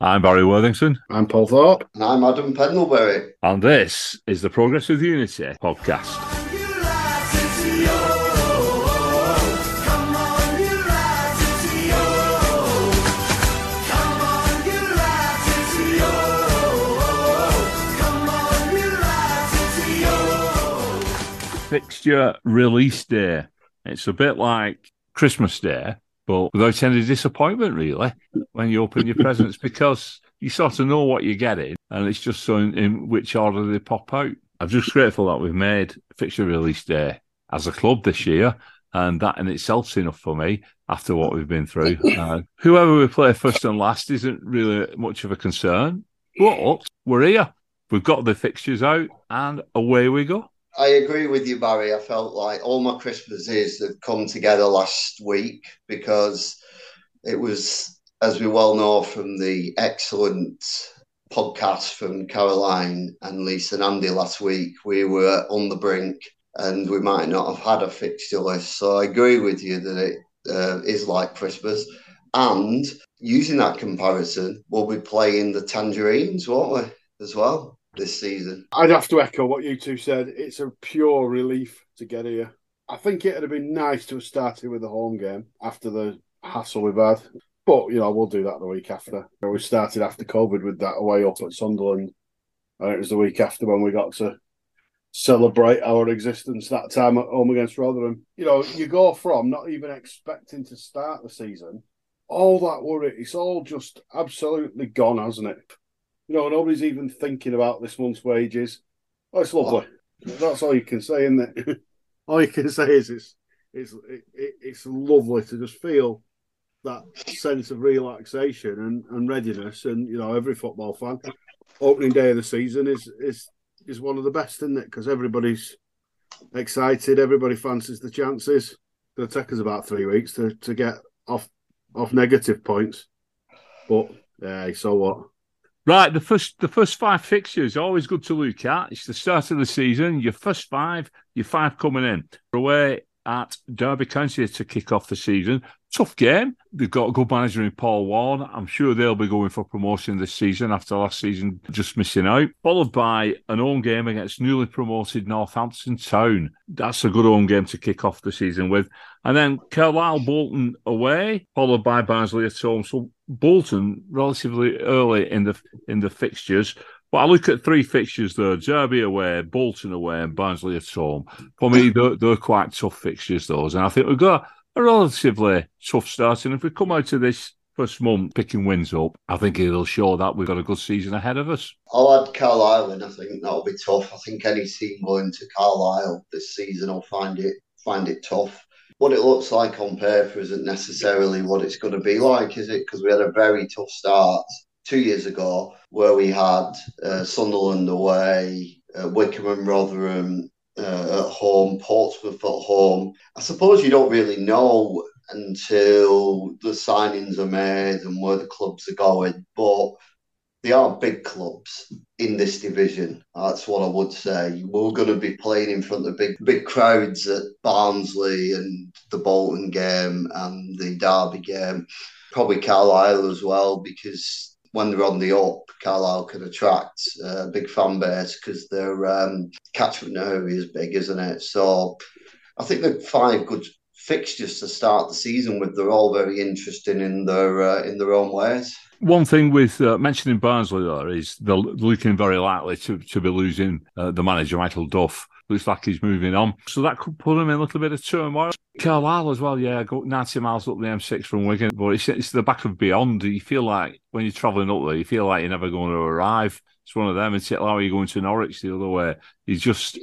I'm Barry Worthington. I'm Paul Thorpe. And I'm Adam Pendlebury. And this is the Progress with Unity podcast. Fixture release day. It's a bit like Christmas Day, but without any disappointment, really, when you open your presents, because you sort of know what you're getting, and it's just so in, in which order they pop out. I'm just grateful that we've made fixture release day as a club this year, and that in itself's enough for me after what we've been through. Uh, whoever we play first and last isn't really much of a concern, but we're here. We've got the fixtures out, and away we go. I agree with you, Barry. I felt like all my Christmases have come together last week because it was, as we well know from the excellent podcast from Caroline and Lisa and Andy last week, we were on the brink and we might not have had a fixture list. So I agree with you that it uh, is like Christmas. And using that comparison, we'll be playing the Tangerines, won't we, as well? This season. I'd have to echo what you two said. It's a pure relief to get here. I think it'd have been nice to have started with the home game after the hassle we've had. But, you know, we'll do that the week after. We started after COVID with that away up at Sunderland. And it was the week after when we got to celebrate our existence that time at home against Rotherham. You know, you go from not even expecting to start the season, all that worry, it's all just absolutely gone, hasn't it? You know, nobody's even thinking about this month's wages. Oh, it's lovely. Oh. That's all you can say, isn't it? all you can say is it's it's it, it's lovely to just feel that sense of relaxation and, and readiness. And you know, every football fan, opening day of the season is is is one of the best, isn't it? Because everybody's excited, everybody fancies the chances. It'll take us about three weeks to, to get off off negative points, but yeah, so what? Right, the first the first five fixtures always good to look at. It's the start of the season. Your first five, your five coming in. Away at Derby County to kick off the season. Tough game. They've got a good manager in Paul Warne. I'm sure they'll be going for promotion this season after last season just missing out. Followed by an home game against newly promoted Northampton Town. That's a good home game to kick off the season with. And then Carlisle Bolton away, followed by Barnsley at home. So Bolton relatively early in the in the fixtures. But I look at three fixtures though: Derby away, Bolton away, and Barnsley at home. For me, they're, they're quite tough fixtures, those. And I think we've got a relatively tough start. And if we come out of this first month picking wins up, I think it'll show that we've got a good season ahead of us. I'll add Carlisle in. I think that'll be tough. I think any team going to Carlisle this season will find it find it tough what it looks like on paper isn't necessarily what it's going to be like, is it? Because we had a very tough start two years ago where we had uh, Sunderland away, uh, Wycombe and Rotherham uh, at home, Portsmouth at home. I suppose you don't really know until the signings are made and where the clubs are going, but they are big clubs in this division. That's what I would say. We're going to be playing in front of big big crowds at Barnsley and the Bolton game and the Derby game. Probably Carlisle as well because when they're on the up, Carlisle can attract a big fan base because their um, catchment area is big, isn't it? So I think the five good fixtures to start the season with. They're all very interesting in their uh, in their own ways. One thing with uh, mentioning Barnsley there is they're looking very likely to, to be losing uh, the manager, Michael Duff. Looks like he's moving on. So that could put him in a little bit of turmoil. Carlisle as well, yeah, go 90 miles up the M6 from Wigan, but it's, it's the back of beyond. You feel like when you're travelling up there, you feel like you're never going to arrive. It's one of them. It's like how are you going to Norwich the other way. You just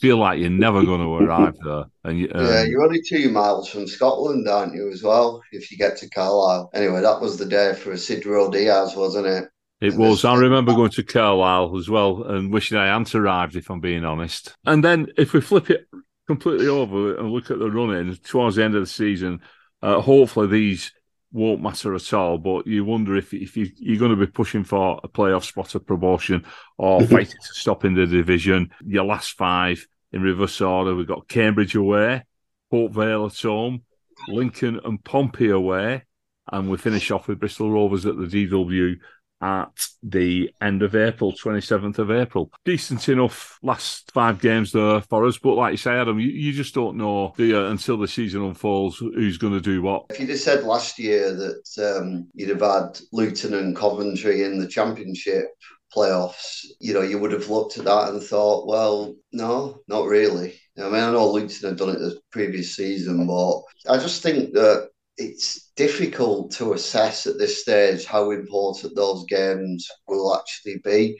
feel like you're never going to arrive there. And you, um, yeah, you're only two miles from Scotland, aren't you? As well, if you get to Carlisle. Anyway, that was the day for Isidro Diaz, wasn't it? It was. I remember going to Carlisle as well and wishing I hadn't arrived, if I'm being honest. And then if we flip it completely over and look at the running towards the end of the season, uh, hopefully these won't matter at all. But you wonder if if you, are going to be pushing for a playoff spot of promotion or fighting to stop in the division. Your last five in reverse order, we've got Cambridge away, Port Vale at home, Lincoln and Pompey away, and we finish off with Bristol Rovers at the DW at the end of April, 27th of April. Decent enough last five games there for us, but like you say, Adam, you, you just don't know you, until the season unfolds who's going to do what. If you'd have said last year that um, you'd have had Luton and Coventry in the Championship playoffs, you know, you would have looked at that and thought, well, no, not really. I mean, I know Luton had done it the previous season, but I just think that it's difficult to assess at this stage how important those games will actually be.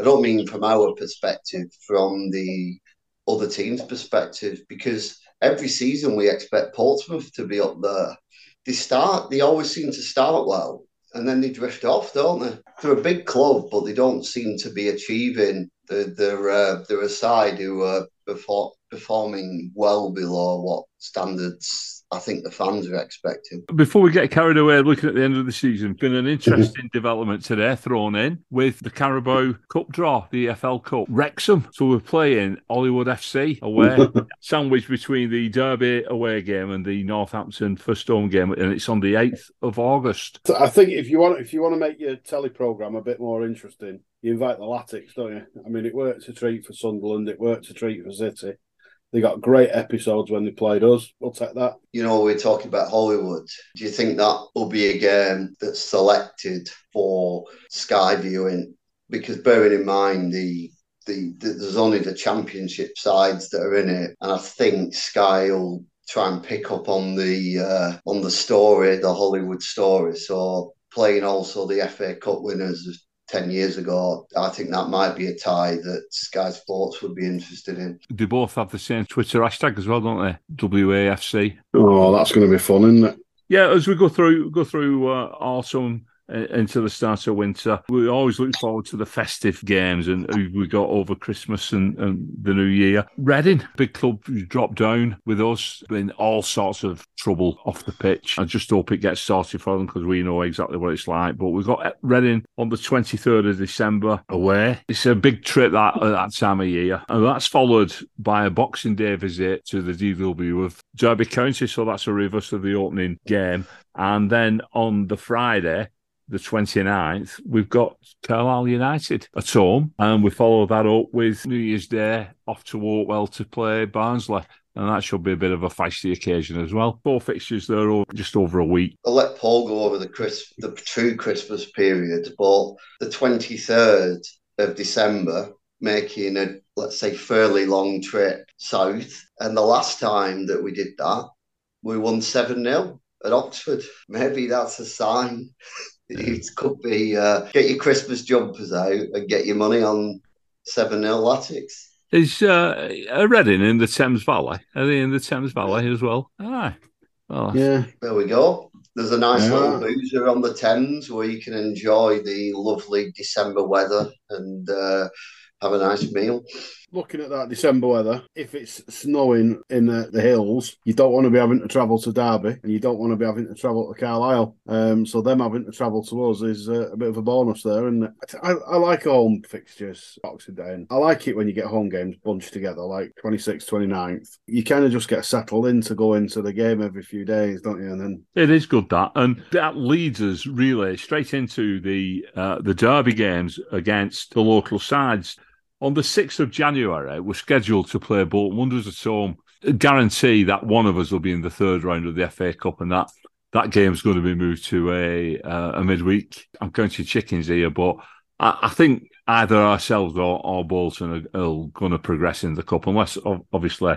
I don't mean from our perspective, from the other team's perspective, because every season we expect Portsmouth to be up there. They start, they always seem to start well, and then they drift off, don't they? They're a big club, but they don't seem to be achieving. They're, they're, uh, they're a side who are performing well below what standards I think the fans are expecting. Before we get carried away looking at the end of the season, been an mhm. interesting development today thrown in with the Carabao Cup draw, the EFL Cup. Wrexham. So we're playing Hollywood FC away, sandwiched between the Derby away game and the Northampton first home game, and it's on the 8th of August. I think if you want if you want to make your telly programme a bit more interesting, you invite the Latics, don't you? I mean, it worked a treat for Sunderland, it worked a treat for City. They got great episodes when they played us. We'll take that. You know, we're talking about Hollywood. Do you think that will be a game that's selected for Sky viewing? Because bearing in mind the the, the, there's only the championship sides that are in it, and I think Sky will try and pick up on the uh, on the story, the Hollywood story. So playing also the FA Cup winners 10 years ago, I think that might be a tie that Sky Sports would be interested in. They both have the same Twitter hashtag as well, don't they? WAFC. Oh, that's going to be fun, isn't it? Yeah, as we go through go through uh, autumn into the start of winter. We always look forward to the festive games and we got over Christmas and, and the New Year. Reading, big club, dropped down with us in all sorts of trouble off the pitch. I just hope it gets sorted for them because we know exactly what it's like. But we've got Reading on the 23rd of December away. It's a big trip that at that time of year. And that's followed by a Boxing Day visit to the DW of Derby County. So that's a reverse of the opening game. And then on the Friday, the 29th, we've got Carlisle United at home, and we follow that up with New Year's Day off to Oakwell to play Barnsley. And that should be a bit of a feisty occasion as well. Four fixtures there, over just over a week. I'll let Paul go over the Chris, the true Christmas period, but the 23rd of December, making a, let's say, fairly long trip south. And the last time that we did that, we won 7 0 at Oxford. Maybe that's a sign it could be uh, get your Christmas jumpers out and get your money on 7 0 Latics. Is uh, a Reading in the Thames Valley? Are they in the Thames Valley as well? Aye. Oh, yeah. There we go. There's a nice yeah. little boozer on the Thames where you can enjoy the lovely December weather and uh, have a nice meal looking at that December weather, if it's snowing in the, the, hills, you don't want to be having to travel to Derby and you don't want to be having to travel to Carlisle. Um, so them having to travel to us is uh, a bit of a bonus there. And I, I like home fixtures, Boxing Day. And I like it when you get home games bunched together, like 26th, 29th. You kind of just get settled in to go into the game every few days, don't you? And then it is good that, and that leads us really straight into the uh, the Derby games against the local sides. On the 6th of January, we're scheduled to play Bolton Wanderers at home. Guarantee that one of us will be in the third round of the FA Cup, and that that game's going to be moved to a uh, a midweek. I'm going to chickens here, but I, I think either ourselves or, or Bolton are, are, going to progress in the cup, unless obviously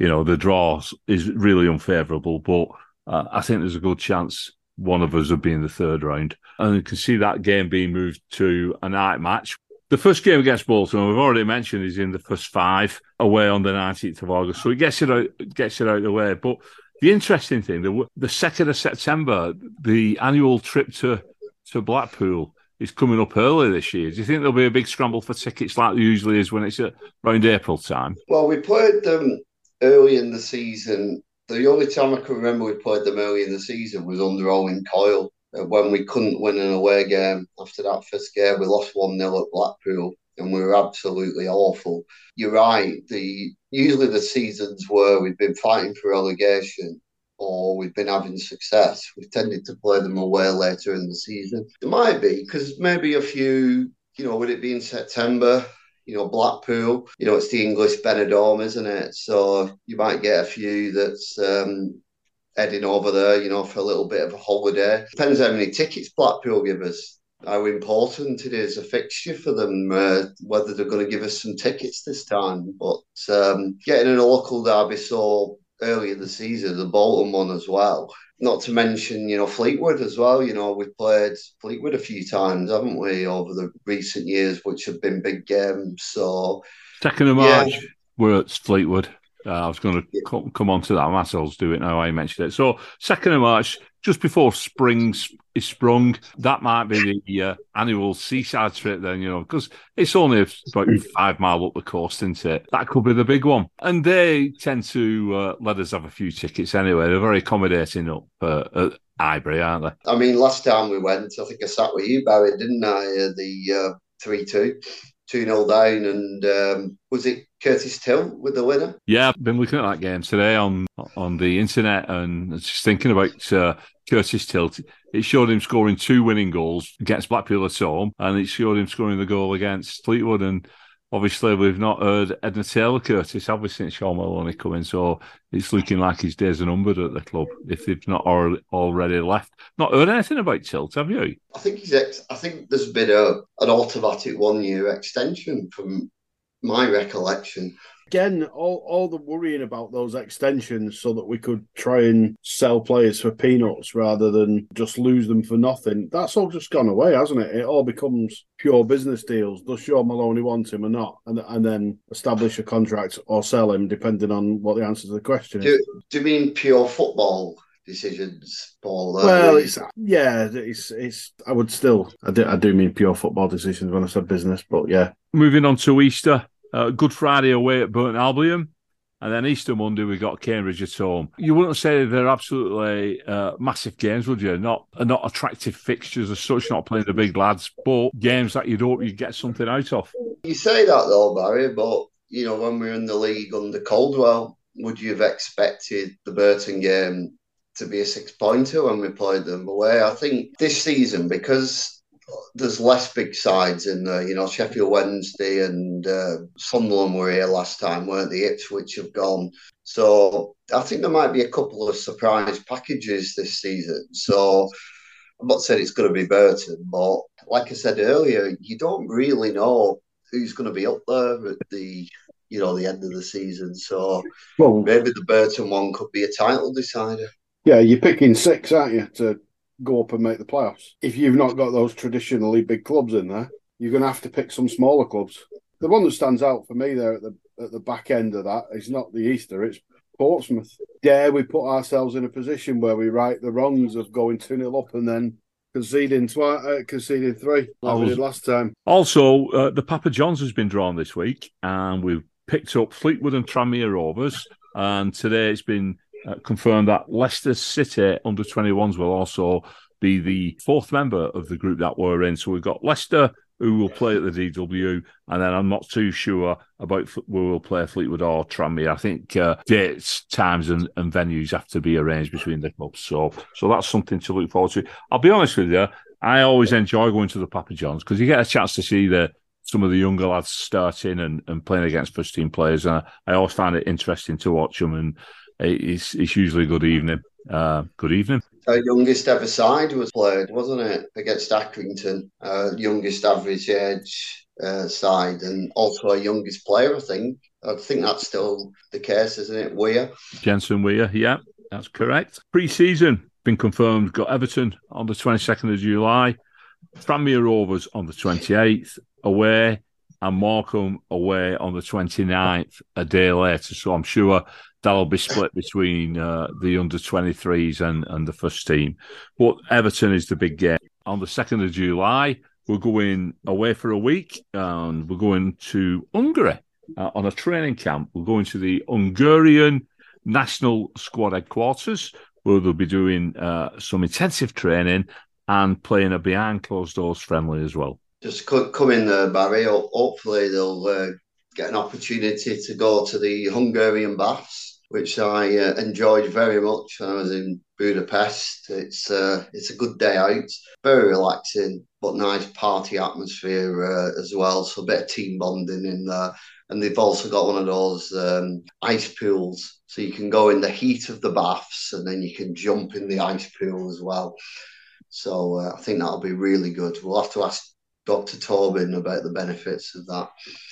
you know the draw is really unfavourable. But uh, I think there's a good chance one of us will be in the third round, and you can see that game being moved to a night match. The first game against Bolton, we've already mentioned, is in the first five away on the 19th of August. So it gets it out, gets it out of the way. But the interesting thing, the, the 2nd of September, the annual trip to, to Blackpool is coming up early this year. Do you think there'll be a big scramble for tickets like there usually is when it's around April time? Well, we played them early in the season. The only time I can remember we played them early in the season was under Owen Coyle. Uh, when we couldn't win an away game after that first game. We lost 1 0 at Blackpool and we were absolutely awful. You're right. The usually the seasons where we've been fighting for relegation, or we've been having success, we've tended to play them away later in the season. It might be because maybe a few, you know, would it be in September? You know, Blackpool, you know, it's the English Benidorm, isn't it? So you might get a few that's um, heading over there, you know, for a little bit of a holiday. Depends how many tickets Blackpool give us, how important it is a fixture for them, uh, whether they're going to give us some tickets this time. But um, getting in a local derby so early in the season, the Bolton one as well. Not to mention, you know, Fleetwood as well. You know, we've played Fleetwood a few times, haven't we, over the recent years, which have been big games. So, second of March, yeah. we're at Fleetwood. Uh, I was going to come, come on to that. Massill's do it now. I mentioned it. So, second of March, just before spring is sprung, that might be the uh, annual seaside trip. Then you know, because it's only about five mile up the coast, isn't it? That could be the big one. And they tend to uh, let us have a few tickets anyway. They're very accommodating up uh, at Highbury, aren't they? I mean, last time we went, I think I sat with you, Barry, didn't I? Uh, the uh, three two. 2 0 down, and um, was it Curtis Tilt with the winner? Yeah, I've been looking at that game today on on the internet and just thinking about uh, Curtis Tilt. It showed him scoring two winning goals against Blackpool at home, and it showed him scoring the goal against Fleetwood. And obviously we've not heard Edna Taylor Curtis, we, since Shaun Maloney come in? So it's looking like his days are numbered at the club if they've not already left. Not heard anything about Tilt, have you? I think he's. Ex- I think there's been a an automatic one year extension from my recollection again, all, all the worrying about those extensions so that we could try and sell players for peanuts rather than just lose them for nothing, that's all just gone away, hasn't it? It all becomes pure business deals. Does Shaun Maloney want him or not? And, and then establish a contract or sell him depending on what the answer to the question do, is. Do you mean pure football? decisions, Paul. Well, it's yeah, it's it's. I would still, I do, I do mean pure football decisions when I said business, but yeah. Moving on to Easter, uh, Good Friday away at Burton Albion. And then Easter Monday, we got Cambridge at home. You wouldn't say they're absolutely uh, massive games, would you? Not not attractive fixtures as such, not playing the big lads, but games that you'd hope you'd get something out of. You say that though, Barry, but you know when we are in the league under Caldwell, would you have expected the Burton game to be a six pointer when we played them away? I think this season because there's less big sides in there. You know, Sheffield Wednesday and uh, Sunderland were here last time, weren't they? Ipswich have gone. So I think there might be a couple of surprise packages this season. So I'm not saying it's going to be Burton, but like I said earlier, you don't really know who's going to be up there at the you know the end of the season. So well, maybe the Burton one could be a title decider. Yeah, you're picking six, aren't you, to go up and make the playoffs. If you've not got those traditionally big clubs in there, you're going to have to pick some smaller clubs. The one that stands out for me there at the at the back end of that is not the Easter, it's Portsmouth. Dare we put ourselves in a position where we right the wrongs of going 2 0 up and then conceding uh, conceding three like we did last time? Also, uh, the Papa John's has been drawn this week, and we've picked up Fleetwood and Tranmere Rovers. And today it's been uh, confirmed that Leicester City under 21s will also be the fourth member of the group that we're in. So we've got Leicester, who will play at the DW, and then I'm not too sure about where we will play Fleetwood or Tranmere. I think uh, dates, times, and, and, venues have to be arranged between the clubs. So, so that's something to look forward to. I'll be honest with you, I always enjoy going to the Papa John's because you get a chance to see the some of the younger lads starting and, and playing against first team players. And I, I always find it interesting to watch them and it's, it's usually good evening. Uh, good evening. Our youngest ever side was played, wasn't it, against Accrington? Uh, youngest average age uh, side, and also a youngest player, I think. I think that's still the case, isn't it? Weir. Jensen Weir, yeah, that's correct. Pre season been confirmed, got Everton on the 22nd of July, Tranmere Rovers on the 28th, away, and Markham away on the 29th, a day later. So I'm sure that'll be split between uh, the under 23s and, and the first team. But Everton is the big game. On the 2nd of July, we're going away for a week and we're going to Hungary uh, on a training camp. We're going to the Hungarian national squad headquarters where they'll be doing uh, some intensive training and playing a behind closed doors friendly as well. Just come in there, Barry. Hopefully, they'll uh, get an opportunity to go to the Hungarian baths which I uh, enjoyed very much when I was in Budapest. It's uh, it's a good day out, very relaxing, but nice party atmosphere uh, as well. So a bit of team bonding in there. And they've also got one of those um, ice pools, so you can go in the heat of the baths, and then you can jump in the ice pool as well. So uh, I think that'll be really good. We'll have to ask Dr. Tobin about the benefits of that.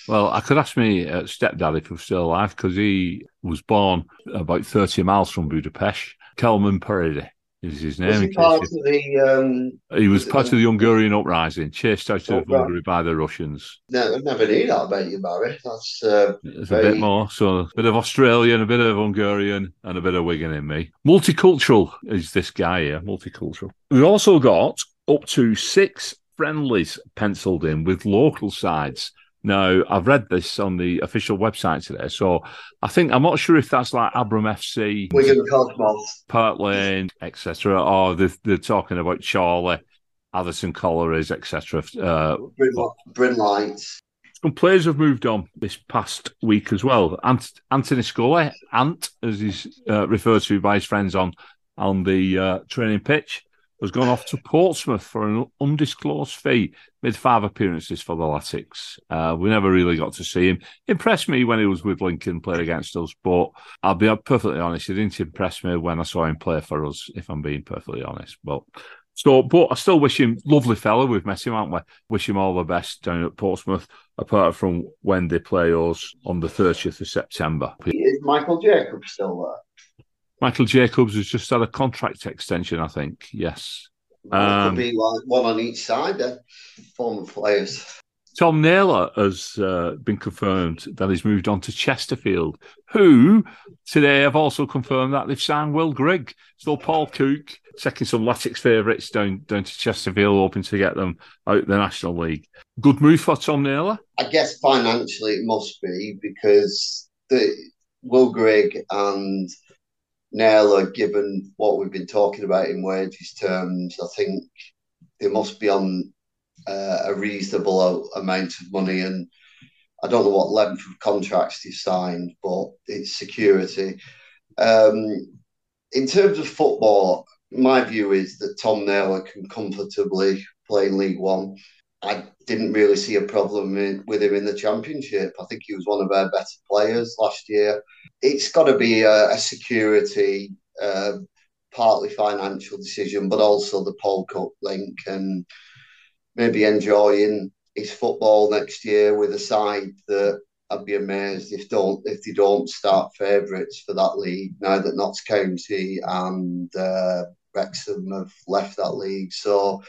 Well, I could ask me uh, stepdad if he was still alive because he was born about 30 miles from Budapest. Kelman Peredi is his name. Was he, part of the, um, he was part of the Hungarian uprising, chased out of oh, Hungary by the Russians. No, I never knew that about you, Barry. That's uh, very... a bit more. So a bit of Australian, a bit of Hungarian, and a bit of Wigan in me. Multicultural is this guy here, multicultural. We've also got up to six friendlies penciled in with local sides. Now, I've read this on the official website today, so I think I'm not sure if that's like Abram FC, Wigan Cosmos, Park Lane, etc., or they're, they're, talking about Chorley, Atherton Collieries, etc. Uh, Bryn Lights. Some players have moved on this past week as well. Ant- Anthony Scully, Ant, as he's uh, referred to by his friends on on the uh, training pitch, has gone off to Portsmouth for an undisclosed fee. Made five appearances for the Latics. Uh, we never really got to see him. Impressed me when he was with Lincoln, played against us, but I'll be perfectly honest, he didn't impress me when I saw him play for us, if I'm being perfectly honest. But so, but I still wish him, lovely fellow, we've met him, aren't we? Wish him all the best down at Portsmouth, apart from when they play us on the 30th of September. Is Michael Jacobs still there? Michael Jacobs has just had a contract extension, I think. Yes. Um, could be like one on each side then, former players. Tom Naylor has uh, been confirmed that he's moved on to Chesterfield, who today have also confirmed that they've signed Will Grigg. So Paul Cook taking some Latics favourites down down to Chesterfield, hoping to get them out the National League. Good move for Tom Naylor. I guess financially it must be because the Will Grigg and Naylor, given what we've been talking about in wages terms, I think they must be on uh, a reasonable amount of money. And I don't know what length of contracts they've signed, but it's security. Um, in terms of football, my view is that Tom Naylor can comfortably play in League One. I didn't really see a problem in, with him in the Championship. I think he was one of our better players last year. It's got to be a, a security, uh, partly financial decision, but also the Paul Cook link and maybe enjoying his football next year with a side that I'd be amazed if don't if they don't start favourites for that league now that Notts County and uh, Wrexham have left that league. So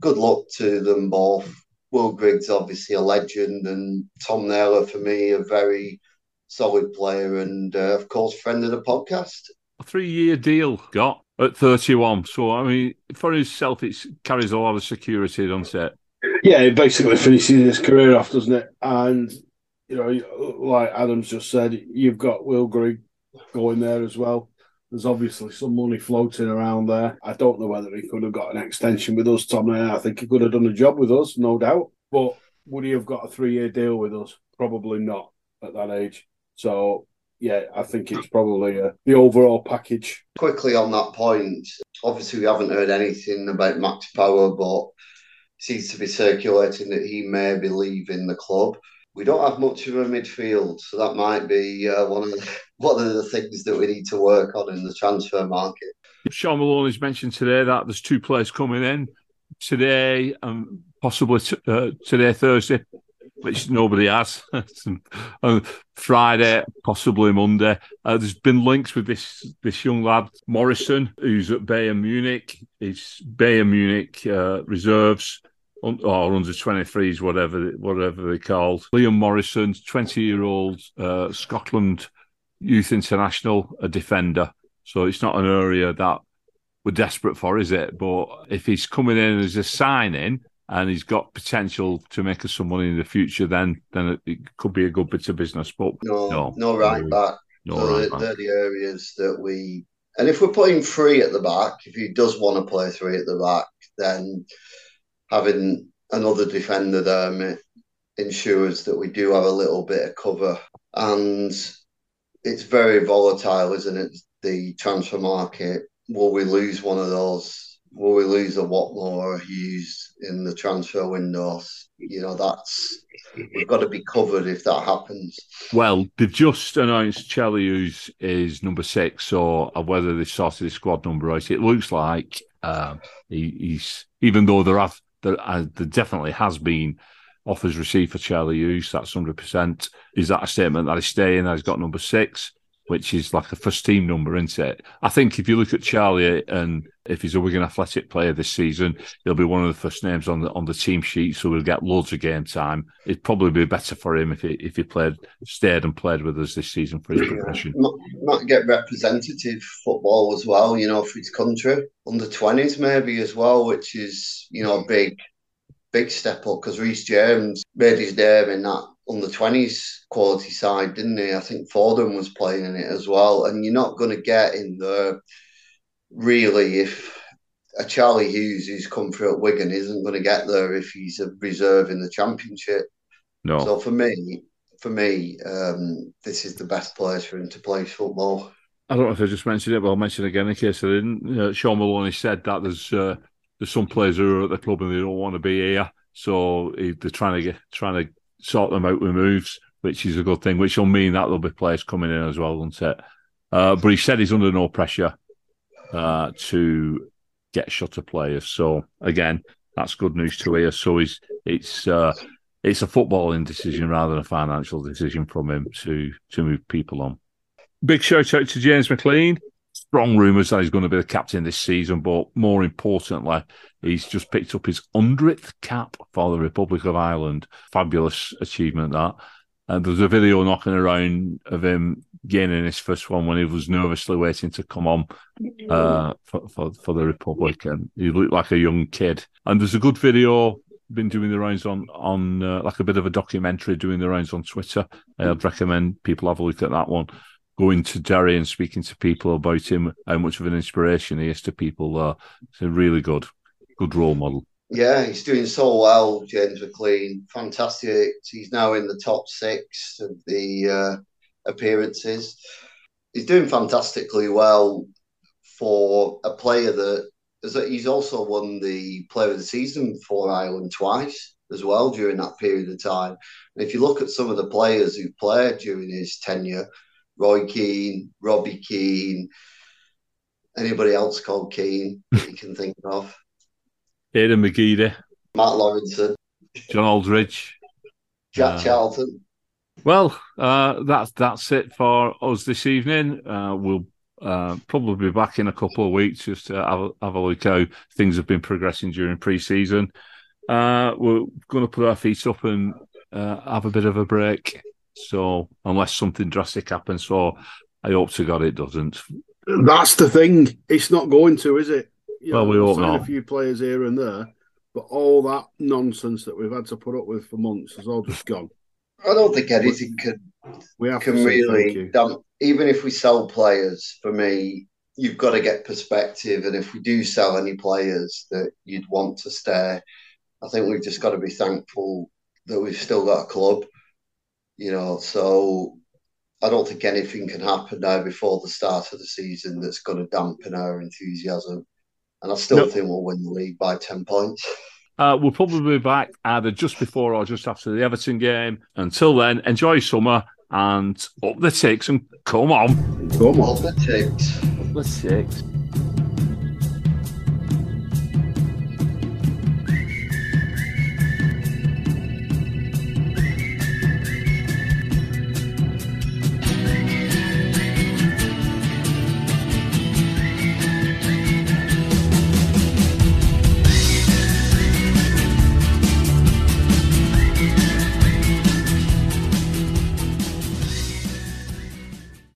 good luck to them both. Will Grigg's obviously a legend, and Tom Naylor for me a very solid player, and uh, of course friend of the podcast. A three-year deal got at 31. So I mean, for himself, it carries a lot of security, doesn't it? Yeah, it basically finishes his career off, doesn't it? And you know, like Adams just said, you've got Will Grigg going there as well. There's obviously some money floating around there. I don't know whether he could have got an extension with us, Tom. I think he could have done a job with us, no doubt. But would he have got a three year deal with us? Probably not at that age. So, yeah, I think it's probably uh, the overall package. Quickly on that point, obviously, we haven't heard anything about Max Power, but seems to be circulating that he may be leaving the club we don't have much of a midfield, so that might be uh, one of the, one of the things that we need to work on in the transfer market. Shaun Maloney has mentioned today that there's two players coming in today and possibly t- uh, today Thursday, which nobody has. Friday, possibly Monday. Uh, there's been links with this this young lad Morrison, who's at Bayern Munich. He's Bayern Munich uh, reserves or under 23s, whatever whatever they're called. Liam Morrison, 20 year old uh, Scotland youth international, a defender. So it's not an area that we're desperate for, is it? But if he's coming in as a signing and he's got potential to make us some money in the future, then then it could be a good bit of business. But no, no, no right back. No, so right they're, the areas that we. And if we're putting three at the back, if he does want to play three at the back, then having another defender there ensures that we do have a little bit of cover. And it's very volatile, isn't it? The transfer market. Will we lose one of those? Will we lose a Whatmough Hughes in the transfer windows? You know, that's we've got to be covered if that happens. Well, they've just announced Charlie Hughes is number six, or whether they sorted his squad number right. It looks like um, he, he's even though there have there, uh, there definitely has been offers received for Charlie Hughes. That's hundred percent. Is that a statement that he's staying? That he's got number six, which is like a first team number, isn't it? I think if you look at Charlie and if he's a Wigan Athletic player this season, he'll be one of the first names on the on the team sheet, so we'll get loads of game time. It'd probably be better for him if he if he played, stayed and played with us this season for his progression. Might, might get representative football as well, you know, for his country under twenties maybe as well, which is you know a big big step up because Reece James made his name in that under 20s quality side, didn't he? I think Foden was playing in it as well. And you're not going to get in there really if a Charlie Hughes who's come through at Wigan isn't going to get there if he's a reserve in the championship. No. So for me, for me, um, this is the best place for him to play football. I don't know if I just mentioned it, but I'll mention it again in case I didn't. Uh, Shaun Maloney said that there's uh, there's some players who are at the club and they don't want to be here, so they're trying to get trying to sort them out with moves, which is a good thing. Which will mean that there'll be players coming in as well, won't it? Uh, but he said he's under no pressure uh, to get shutter players. So again, that's good news to hear. So he's it's uh, it's a footballing decision rather than a financial decision from him to to move people on. Big shout out to James McClean strong rumours that he's going to be the captain this season, but more importantly, he's just picked up his 100th cap for the Republic of Ireland. Fabulous achievement, that. And there's a video knocking around of him gaining his first one when he was nervously waiting to come on uh, for, for, for the Republic, and he looked like a young kid. And there's a good video been doing the rounds on on uh, like a bit of a documentary doing the rounds on Twitter. I'd recommend people have a look at that one going to Derry and speaking to people about him, how much of an inspiration he is to people. Uh, it's a really good, good role model. Yeah, he's doing so well, James McClean. Fantastic. He's now in the top six of the uh, appearances. He's doing fantastically well for a player that he's also won the Player of the Season for Ireland twice as well during that period of time. And if you look at some of the players who played during his tenure, Roy Keane, Robbie Keane, anybody else called Keane that you can think of? Aidan McGeady, Mark Lawrenson, John Aldridge, Jack uh, Charlton. Well, uh, that's that's it for us this evening. Uh, we'll uh, probably be back in a couple of weeks just to have, have a look how things have been progressing during pre-season. Uh, we're going to put our feet up and uh, have a bit of a break so unless something drastic happens, so I hope to God it doesn't. That's the thing. It's not going to, is it? You well, know, we hope not. A few players here and there, but all that nonsense that we've had to put up with for months has all just gone. I don't think anything can we have can really damp, even if we sell players. For me, you've got to get perspective, and if we do sell any players that you'd want to stay, I think we've just got to be thankful that we've still got a club you know, so I don't think anything can happen now before the start of the season that's going to dampen our enthusiasm. And I still nope. think we'll win the league by 10 points. Uh, we'll probably be back either just before or just after the Everton game. Until then, enjoy summer and up the Tics and come on. Come on. Up the Tics. Up the Tics.